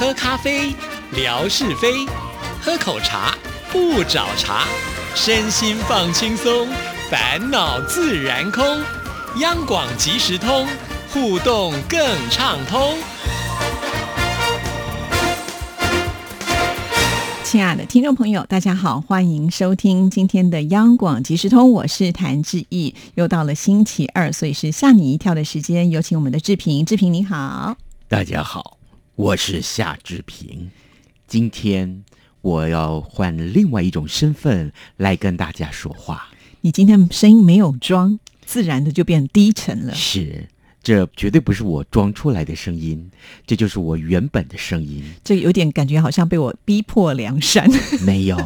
喝咖啡，聊是非；喝口茶，不找茬。身心放轻松，烦恼自然空。央广即时通，互动更畅通。亲爱的听众朋友，大家好，欢迎收听今天的央广即时通，我是谭志毅。又到了星期二，所以是吓你一跳的时间。有请我们的志平，志平你好。大家好，我是夏志平。今天我要换另外一种身份来跟大家说话。你今天声音没有装，自然的就变低沉了。是，这绝对不是我装出来的声音，这就是我原本的声音。这有点感觉好像被我逼迫梁山。没有，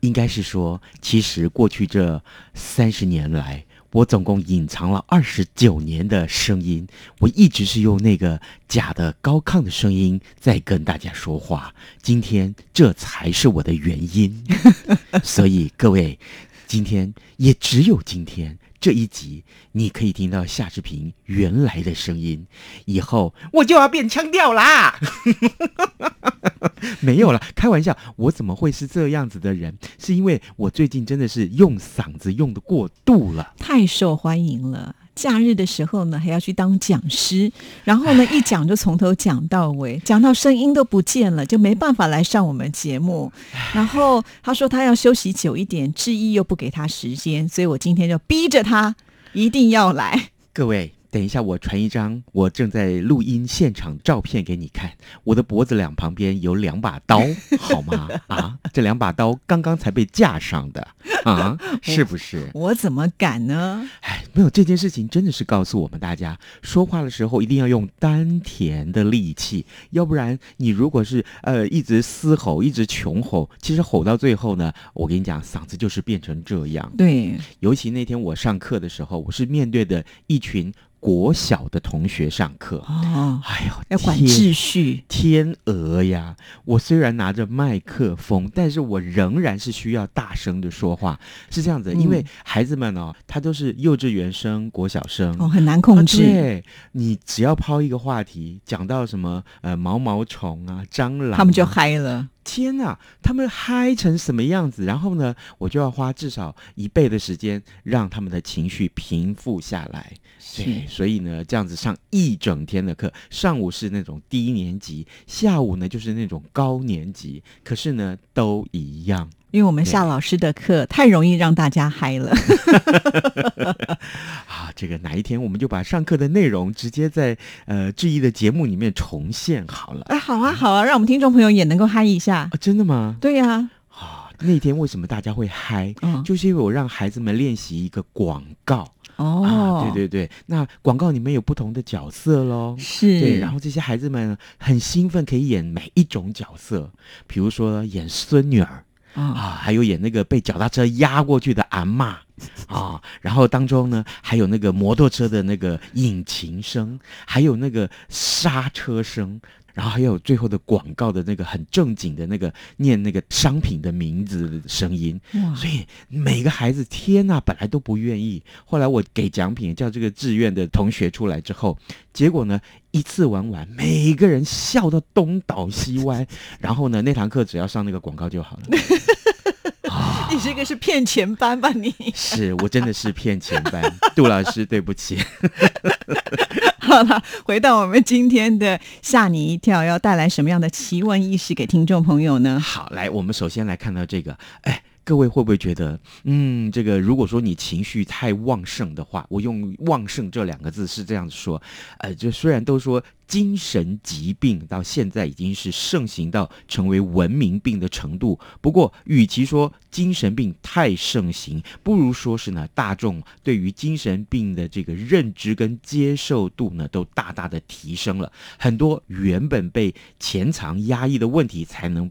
应该是说，其实过去这三十年来，我总共隐藏了二十九年的声音，我一直是用那个假的高亢的声音在跟大家说话。今天这才是我的原因，所以各位，今天也只有今天这一集，你可以听到夏志平原来的声音。以后我就要变腔调啦。没有了，开玩笑，我怎么会是这样子的人？是因为我最近真的是用嗓子用的过度了。太受欢迎了。假日的时候呢，还要去当讲师，然后呢，一讲就从头讲到尾，讲到声音都不见了，就没办法来上我们节目。然后他说他要休息久一点，志毅又不给他时间，所以我今天就逼着他一定要来。各位，等一下，我传一张我正在录音现场照片给你看。我的脖子两旁边有两把刀，好吗？啊，这两把刀刚刚才被架上的啊，是不是？我怎么敢呢？哎，没有这件事情，真的是告诉我们大家，说话的时候一定要用丹田的力气，要不然你如果是呃一直嘶吼，一直穷吼，其实吼到最后呢，我跟你讲，嗓子就是变成这样。对，尤其那天我上课的时候，我是面对的一群国小的同学上课。哦，哎呦，要管秩序。天鹅呀！我虽然拿着麦克风，但是我仍然是需要大声的说话。是这样子，嗯因为孩子们哦，他都是幼稚园生、国小生。哦，很难控制。啊对你只要抛一个话题，讲到什么呃毛毛虫啊、蟑螂啊、他们就嗨了。天呐，他们嗨成什么样子？然后呢，我就要花至少一倍的时间让他们的情绪平复下来。对，所以呢，这样子上一整天的课，上午是那种低年级，下午呢就是那种高年级，可是呢都一样。因为我们夏老师的课太容易让大家嗨了。啊，这个哪一天我们就把上课的内容直接在呃志毅的节目里面重现好了哎，好啊，好啊，让我们听众朋友也能够嗨一下啊？。真的吗？对呀、啊，那天为什么大家会嗨？嗯就是因为我让孩子们练习一个广告。哦，啊，对对对，那广告里面有不同的角色喽。是，对，然后这些孩子们很兴奋，可以演每一种角色，比如说演孙女儿啊，还有演那个被脚踏车压过去的阿妈啊，然后当中呢还有那个摩托车的那个引擎声，还有那个刹车声。然后还有最后的广告的那个很正经的那个念那个商品的名字的声音，所以每个孩子天呐，本来都不愿意。后来我给奖品，叫这个志愿的同学出来之后，结果呢，一次玩完，每个人笑到东倒西歪。然后呢，那堂课只要上那个广告就好了。啊，你这个是骗钱班吧你？是我真的是骗钱班，杜老师，对不起。好了，回到我们今天的吓你一跳，要带来什么样的奇闻异事给听众朋友呢？好，来，我们首先来看到这个，哎。各位会不会觉得，嗯，这个如果说你情绪太旺盛的话，我用“旺盛”这两个字是这样子说，呃，就虽然都说精神疾病到现在已经是盛行到成为文明病的程度，不过与其说精神病太盛行，不如说是呢，大众对于精神病的这个认知跟接受度呢，都大大的提升了，很多原本被潜藏压抑的问题才能。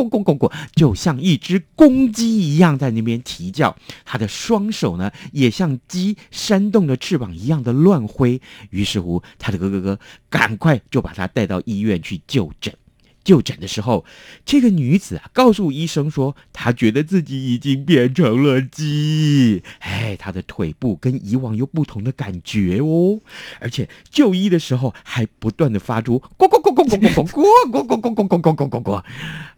就像一只公鸡一样在那边啼叫。它的双手呢，也像鸡扇动的翅膀一样的乱挥。于是乎，他的哥哥哥赶快就把他带到医院去就诊。就诊的时候，这个女子啊，告诉医生说，她觉得自己已经变成了鸡。哎，她的腿部跟以往有不同的感觉哦，而且就医的时候还不断的发出咕咕咕咕咕咕咕咕咕咕咕咕咕咕咕咕咕。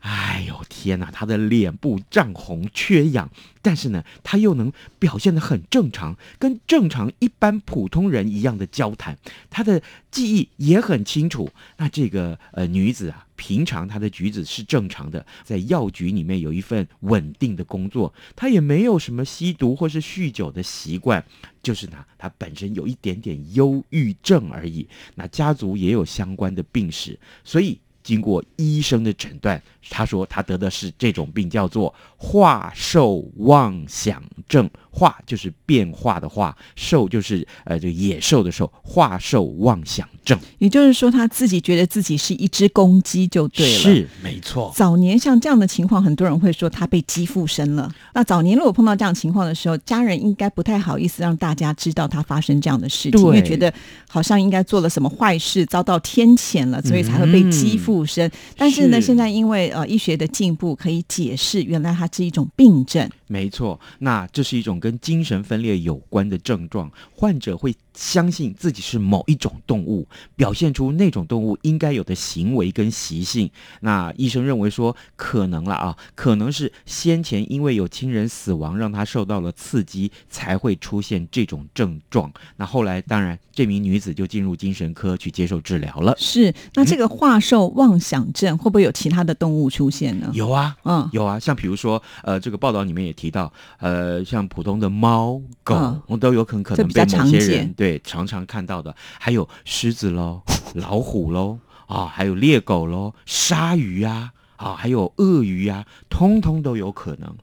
哎呦天哪，她的脸部涨红缺氧，但是呢，她又能表现得很正常，跟正常一般普通人一样的交谈，她的记忆也很清楚。那这个呃女子啊。平常她的举止是正常的，在药局里面有一份稳定的工作，她也没有什么吸毒或是酗酒的习惯，就是呢，她本身有一点点忧郁症而已。那家族也有相关的病史，所以经过医生的诊断，他说他得的是这种病，叫做化兽妄想症。化就是变化的化，兽就是呃，这个野兽的兽，化兽妄想症。也就是说，他自己觉得自己是一只公鸡就对了，是没错。早年像这样的情况，很多人会说他被鸡附身了。那早年如果碰到这样情况的时候，家人应该不太好意思让大家知道他发生这样的事情，因为觉得好像应该做了什么坏事，遭到天谴了，所以才会被鸡附身。但是呢，现在因为呃医学的进步，可以解释原来它是一种病症。没错，那这是一种跟精神分裂有关的症状，患者会。相信自己是某一种动物，表现出那种动物应该有的行为跟习性。那医生认为说，可能了啊，可能是先前因为有亲人死亡，让他受到了刺激，才会出现这种症状。那后来，当然这名女子就进入精神科去接受治疗了。是，那这个化兽妄想症会不会有其他的动物出现呢？有啊，嗯，有啊，像比如说，呃，这个报道里面也提到，呃，像普通的猫狗，我都有可能可能被某些人。对，常常看到的还有狮子喽、老虎喽啊，还有猎狗喽、鲨鱼呀啊，还有鳄鱼呀，通通都有可能。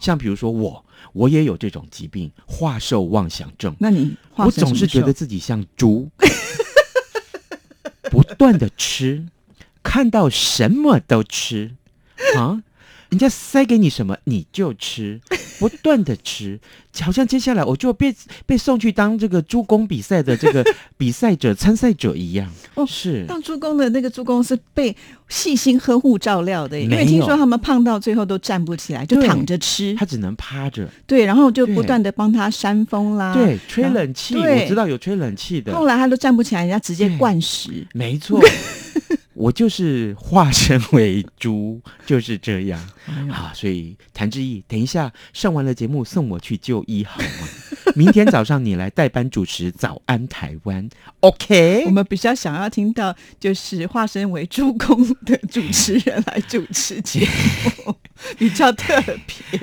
像比如说我，我也有这种疾病——化兽妄想症。那你我总是觉得自己像猪，不断的吃，看到什么都吃啊。人家塞给你什么你就吃，不断的吃，好像接下来我就被被送去当这个猪公比赛的这个 比赛者参赛者一样。哦，是当猪公的那个猪公是被细心呵护照料的，因为听说他们胖到最后都站不起来，就躺着吃，他只能趴着。对，然后就不断的帮他扇风啦，对，吹冷气，我知道有吹冷气的。后来他都站不起来，人家直接灌食。没错。我就是化身为猪，就是这样啊！所以谭志毅，等一下上完了节目送我去就医好吗？明天早上你来代班主持《早安台湾》，OK？我们比较想要听到就是化身为猪公的主持人来主持节目，比较特别。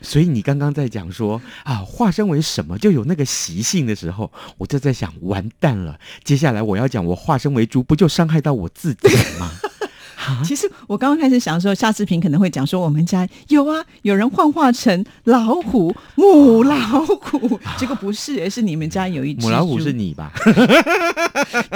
所以你刚刚在讲说啊，化身为什么就有那个习性的时候，我就在想，完蛋了！接下来我要讲我化身为猪，不就伤害到我自己吗？其实我刚刚开始想说，夏志平可能会讲说，我们家有啊，有人幻化成老虎，母老虎，结果不是，而是你们家有一只母老虎是你吧？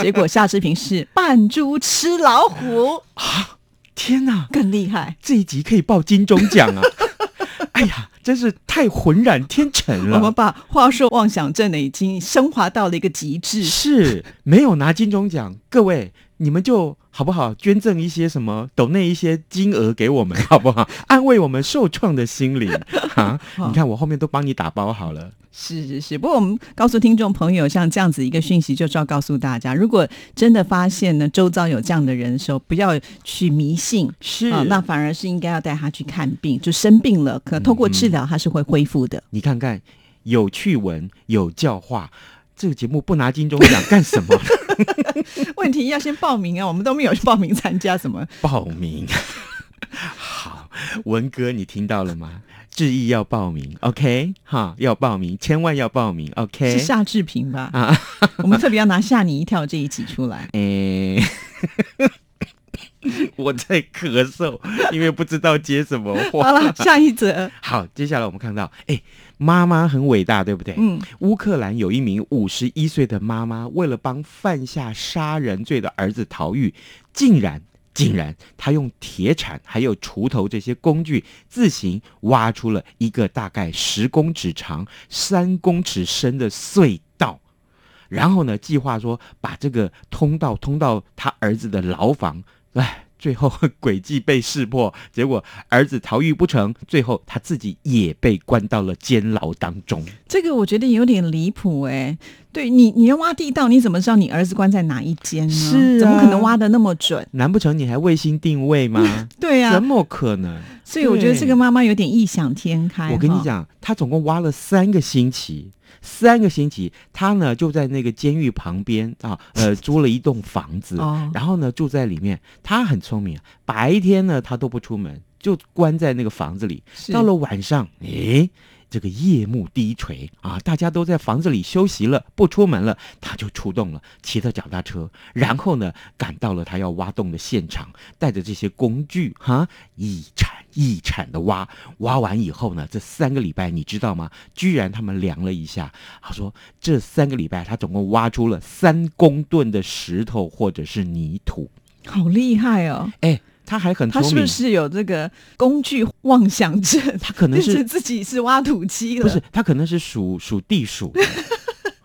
结果夏志平是扮猪吃老虎啊！天哪，更厉害！这一集可以报金钟奖啊！哎呀，真是太浑然天成了。我们把话说妄想症呢，已经升华到了一个极致。是没有拿金钟奖，各位你们就好不好？捐赠一些什么，抖那一些金额给我们，好不好？安慰我们受创的心灵 啊！你看我后面都帮你打包好了。是是是，不过我们告诉听众朋友，像这样子一个讯息，就是要告诉大家，如果真的发现呢，周遭有这样的人的时候，不要去迷信，是啊，那反而是应该要带他去看病，就生病了，可通过治疗他是会恢复的。你看看，有趣闻，有教化，这个节目不拿金钟奖干什么？问题要先报名啊，我们都没有报名参加什么报名。好，文哥，你听到了吗？志毅要报名，OK，哈，要报名，千万要报名，OK。是夏志平吧？啊，我们特别要拿吓你一跳这一集出来。诶，我在咳嗽，因为不知道接什么话。好了，下一则，好，接下来我们看到，哎，妈妈很伟大，对不对？嗯，乌克兰有一名五十一岁的妈妈，为了帮犯下杀人罪的儿子逃狱，竟然竟然她用铁铲还有锄头这些工具，自行挖出了一个大概十公尺长、三公尺深的隧道。然后呢，计划说把这个通道通到他儿子的牢房。哎，最后诡计被识破，结果儿子逃狱不成，最后他自己也被关到了监牢当中。这个我觉得有点离谱哎。对你，你要挖地道，你怎么知道你儿子关在哪一间呢？是啊怎么可能挖的那么准？难不成你还卫星定位吗？对呀、怎么可能？所以我觉得这个妈妈有点异想天开。我跟你讲，她总共挖了三个星期，三个星期，他呢就在那个监狱旁边啊，呃，租了一栋房子，哦然后呢住在里面。他很聪明，白天呢他都不出门，就关在那个房子里。到了晚上，诶。这个夜幕低垂啊，大家都在房子里休息了，不出门了，他就出动了，骑着脚踏车，然后呢，赶到了他要挖洞的现场，带着这些工具，哈，一铲一铲的挖，挖完以后呢，这三个礼拜你知道吗？居然他们量了一下，他说这三个礼拜他总共挖出了三公吨的石头或者是泥土，好厉害哦！哎，他还很聪明，他是不是有这个工具妄想症？他可能 就是自己是挖土机了，不是，他可能是属属地鼠。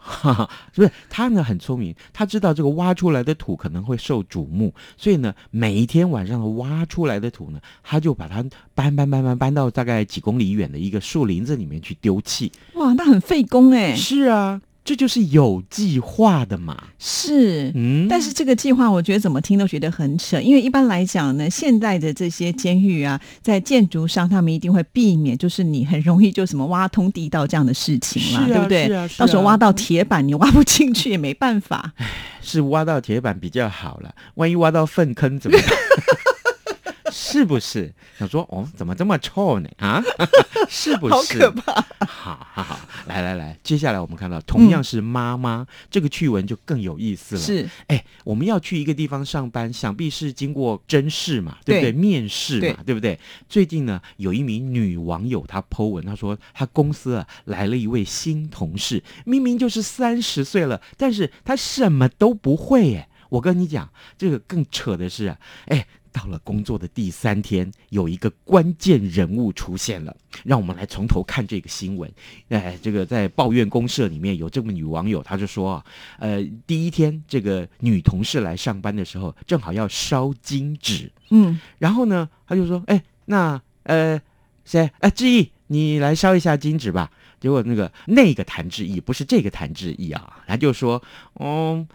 哈哈，是不是他呢？很聪明，他知道这个挖出来的土可能会受瞩目，所以呢，每一天晚上挖出来的土呢，他就把它搬搬搬搬搬到大概几公里远的一个树林子里面去丢弃。哇，那很费工哎。是啊，这就是有计划的嘛。是，嗯，但是这个计划，我觉得怎么听都觉得很扯，因为一般来讲呢，现在的这些监狱啊，在建筑上，他们一定会避免，就是你很容易就什么挖通地道这样的事情啦，是啊对不对？是啊是啊到时候挖到铁板，你挖不进去也没办法。是挖到铁板比较好了，万一挖到粪坑怎么办？是不是？想说哦，怎么这么臭呢？啊，是不是？好可怕！好好好，来来来，接下来我们看到同样是妈妈，这个趣闻就更有意思了。，是哎，我们要去一个地方上班，想必是经过甄试嘛，对不对？对面试对嘛，对不对？最近呢，有一名女网友她 Po 文，她说她公司啊来了一位新同事，明明就是三十岁了，但是她什么都不会耶。我跟你讲，这个更扯的是啊，哎。到了工作的第三天，有一个关键人物出现了，让我们来从头看这个新闻。哎，这个在抱怨公社里面有这么女网友，她就说啊，呃，第一天这个女同事来上班的时候，正好要烧金纸，嗯，然后呢，她就说，哎，那呃谁，呃志毅，你来烧一下金纸吧。结果那个那个谭志毅不是这个谭志毅啊，他就说，嗯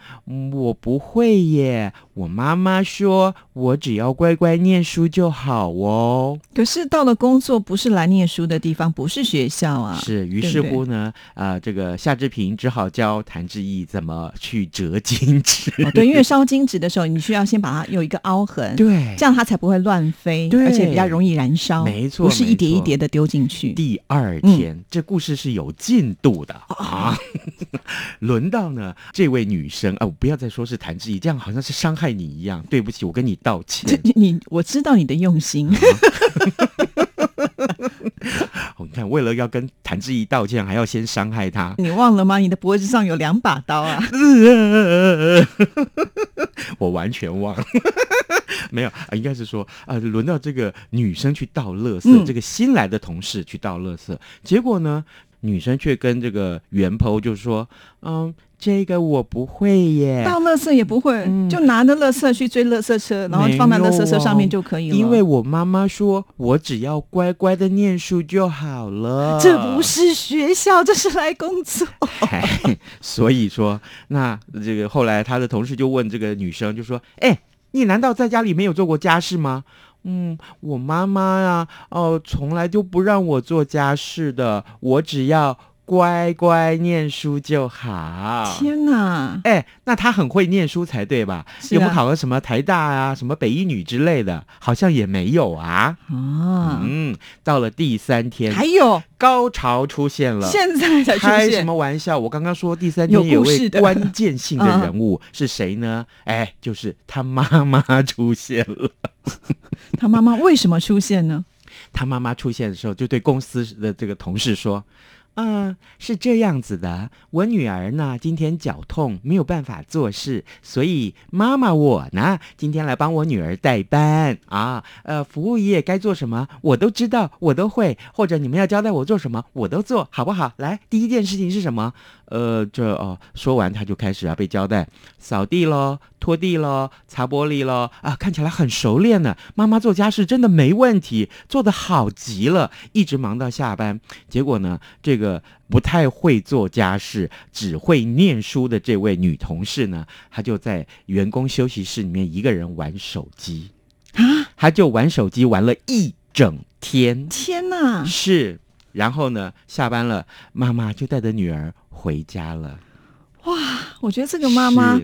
我不会耶，我妈妈说我只要乖乖念书就好哦。可是到了工作不是来念书的地方，不是学校啊。是，于是乎呢，啊、这个夏志平只好教谭志毅怎么去折金纸。哦，对，因为烧金纸的时候，你需要先把它有一个凹痕，对这样它才不会乱飞，对而且比较容易燃烧。没错不是一叠一叠的丢进去。第二嗯天，这故事是有进度的哦啊。轮到呢这位女生啊，我不要再说是谭志毅，这样好像是伤害你一样。对不起，我跟你道歉。你你，我知道你的用心。哦你看，为了要跟谭志怡道歉，还要先伤害他。你忘了吗？你的脖子上有两把刀啊！我完全忘了，没有啊，应该是说啊，轮到这个女生去倒垃圾，嗯这个新来的同事去倒垃圾，结果呢，女生却跟这个袁剖就说，嗯，这个我不会耶，倒垃圾也不会，嗯就拿着垃圾去追垃圾车，然后放在垃圾车上面就可以了。因为我妈妈说我只要乖乖的念书就好了，这不是学校，这是来工作。哎，所以说，那这个后来他的同事就问这个女生，就说：“哎，你难道在家里没有做过家事吗？”嗯，我妈妈呀，哦，从来就不让我做家事的，我只要乖乖念书就好。天哪！哎，那他很会念书才对吧？有没有考个什么台大啊、什么北一女之类的？好像也没有啊。啊，嗯，到了第三天，还有高潮出现了。现在才出开什，么玩笑？我刚刚说第三天有位关键性的嗯人物 是谁呢？哎，就是他妈妈出现了。他妈妈为什么出现呢？他妈妈出现的时候，就对公司的这个同事说：“嗯，是这样子的，我女儿呢今天脚痛，没有办法做事，所以妈妈我呢今天来帮我女儿代班啊。呃，服务业该做什么我都知道，我都会，或者你们要交代我做什么，我都做好不好？来，第一件事情是什么？呃，这哦，说完他就开始啊被交代扫地喽、拖地喽、擦玻璃喽啊，看起来很熟练呢。妈妈做家事真的没问题，做的好极了，一直忙到下班。结果呢，这个不太会做家事、只会念书的这位女同事呢，她就在员工休息室里面一个人玩手机啊！她就玩手机玩了一整天。天哪！是，然后呢，下班了，妈妈就带着女儿回家了。哇我觉得这个妈妈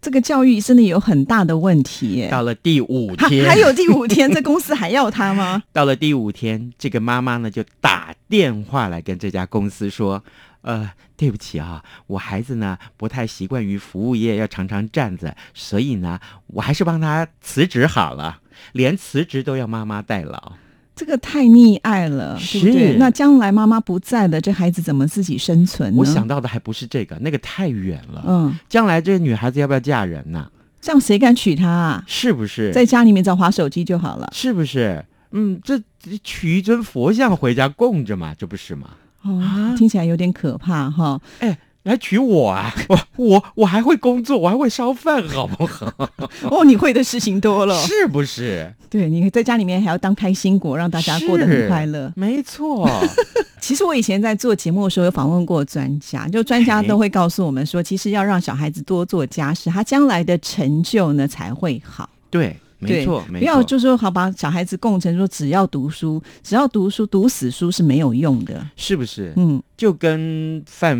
这个教育真的有很大的问题耶。到了第五还天，还有第五天，这公司还要他吗？到了第五天，这个妈妈呢就打电话来跟这家公司说：“呃，对不起啊，我孩子呢不太习惯于服务业，要常常站着，所以呢，我还是帮他辞职好了，连辞职都要妈妈代劳。这个太溺爱了，对不对？是那将来妈妈不在了，这孩子怎么自己生存呢？我想到的还不是这个，那个太远了。嗯，将来这个女孩子要不要嫁人呢？这样谁敢娶她啊？是不是？在家里面找划手机就好了。是不是？嗯，这这取一尊佛像回家供着嘛，这不是吗？哦，啊听起来有点可怕哈。哎，来娶我啊！我我我还会工作，我还会烧饭，好不好？哦，你会的事情多了。是不是？对，你在家里面还要当开心果，让大家过得很快乐。没错，其实我以前在做节目的时候有访问过专家，就专家哎都会告诉我们说，其实要让小孩子多做家事，他将来的成就呢才会好。对，没错，没不要。就说好把小孩子供成说只要读书，只要读书，读死书是没有用的。是不是？嗯，就跟犯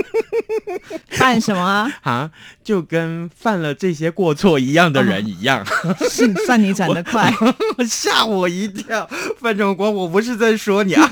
犯什么啊？啊，就跟犯了这些过错一样的人一样，是算你转得快。吓我一跳。范仲光，我不是在说你啊。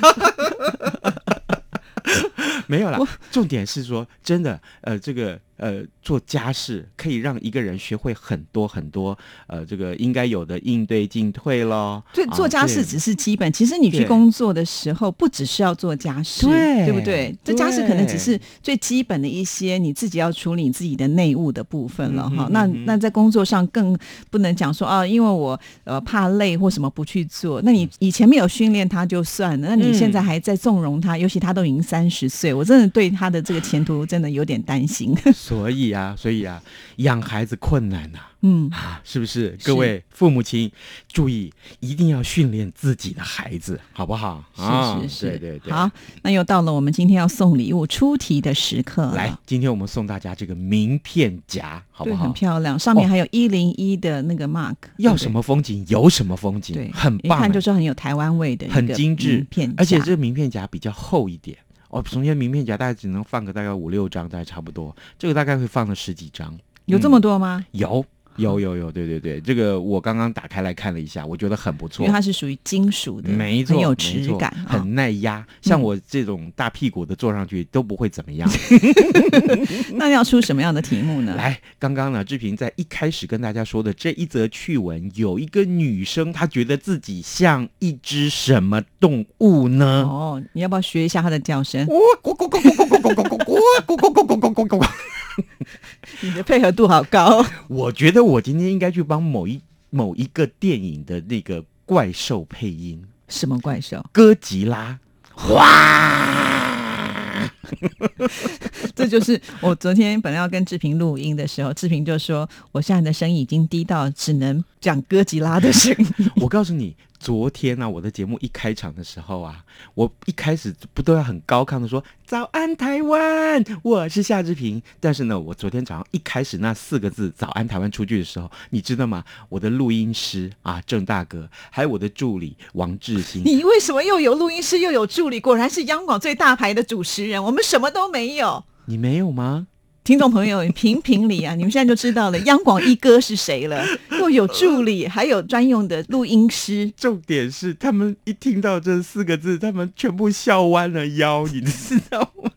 没有啦，重点是说，真的，呃，这个呃，做家事可以让一个人学会很多很多，呃，这个应该有的应对进退咯。对，啊做家事只是基本，其实你去工作的时候，不只是要做家事，对不对？这家事可能只是最基本的一些你自己要处理你自己的内务的部分了哈。那嗯哼嗯哼那在工作上更不能讲说啊，因为我呃怕累或什么不去做。那你以前没有训练他就算了，那你现在还在纵容他，尤其他都已经三十岁，我真的对他的这个前途真的有点担心。所以啊，所以啊，养孩子困难呐、嗯，啊，是不是？各位父母亲注意，一定要训练自己的孩子，好不好？啊是是是，对对对。好，那又到了我们今天要送礼物出题的时刻了。来，今天我们送大家这个名片夹，好不对，很？漂亮，上面哦还有一零一的那个 mark，要什么风景有什么风景，对？很棒欸，一看就是很有台湾味的很精致名片夹，而且这个名片夹比较厚一点。哦，从前名片夹大概只能放个大概五六张，大概差不多。这个大概会放了十几张，有这么多吗？有有有有，对对对，这个我刚刚打开来看了一下，我觉得很不错因为。它是属于金属的，没错，很有质感，啊很耐压。像我这种大屁股的坐上去都不会怎么样。那要出什么样的题目呢？来，刚刚呢，志平在一开始跟大家说的这一则趣闻，有一个女生，她觉得自己像一只什么动物呢？哦，你要不要学一下她的叫声？咕咕咕咕咕咕咕咕咕咕咕咕咕咕咕咕咕咕。你的配合度好高。我觉得我今天应该去帮某一某一个电影的那个怪兽配音，什么怪兽？哥吉拉。哇！这就是我昨天本来要跟志平录音的时候，志平就说我现在的声音已经低到只能讲哥吉拉的声音。我告诉你，昨天呢、我的节目一开场的时候啊，我一开始不都要很高亢的说“早安台湾”，我是夏志平。但是呢，我昨天早上一开始那四个字“早安台湾”出去的时候，你知道吗？我的录音师啊，郑大哥，还有我的助理王志兴，你为什么又有录音师又有助理？果然是央广最大牌的主持人，我们什么都没有。你没有吗？听众朋友，你评评理啊！你们现在就知道了，央广一哥是谁了，又有助理，还有专用的录音师。重点是他们一听到这四个字，他们全部笑弯了腰，你知道吗？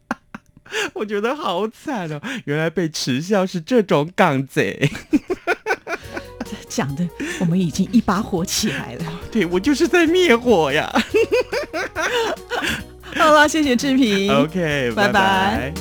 我觉得好惨哦！原来被耻笑是这种港贼。讲的我们已经一把火起来了。对我就是在灭火呀。好了，谢谢志平。OK，拜拜拜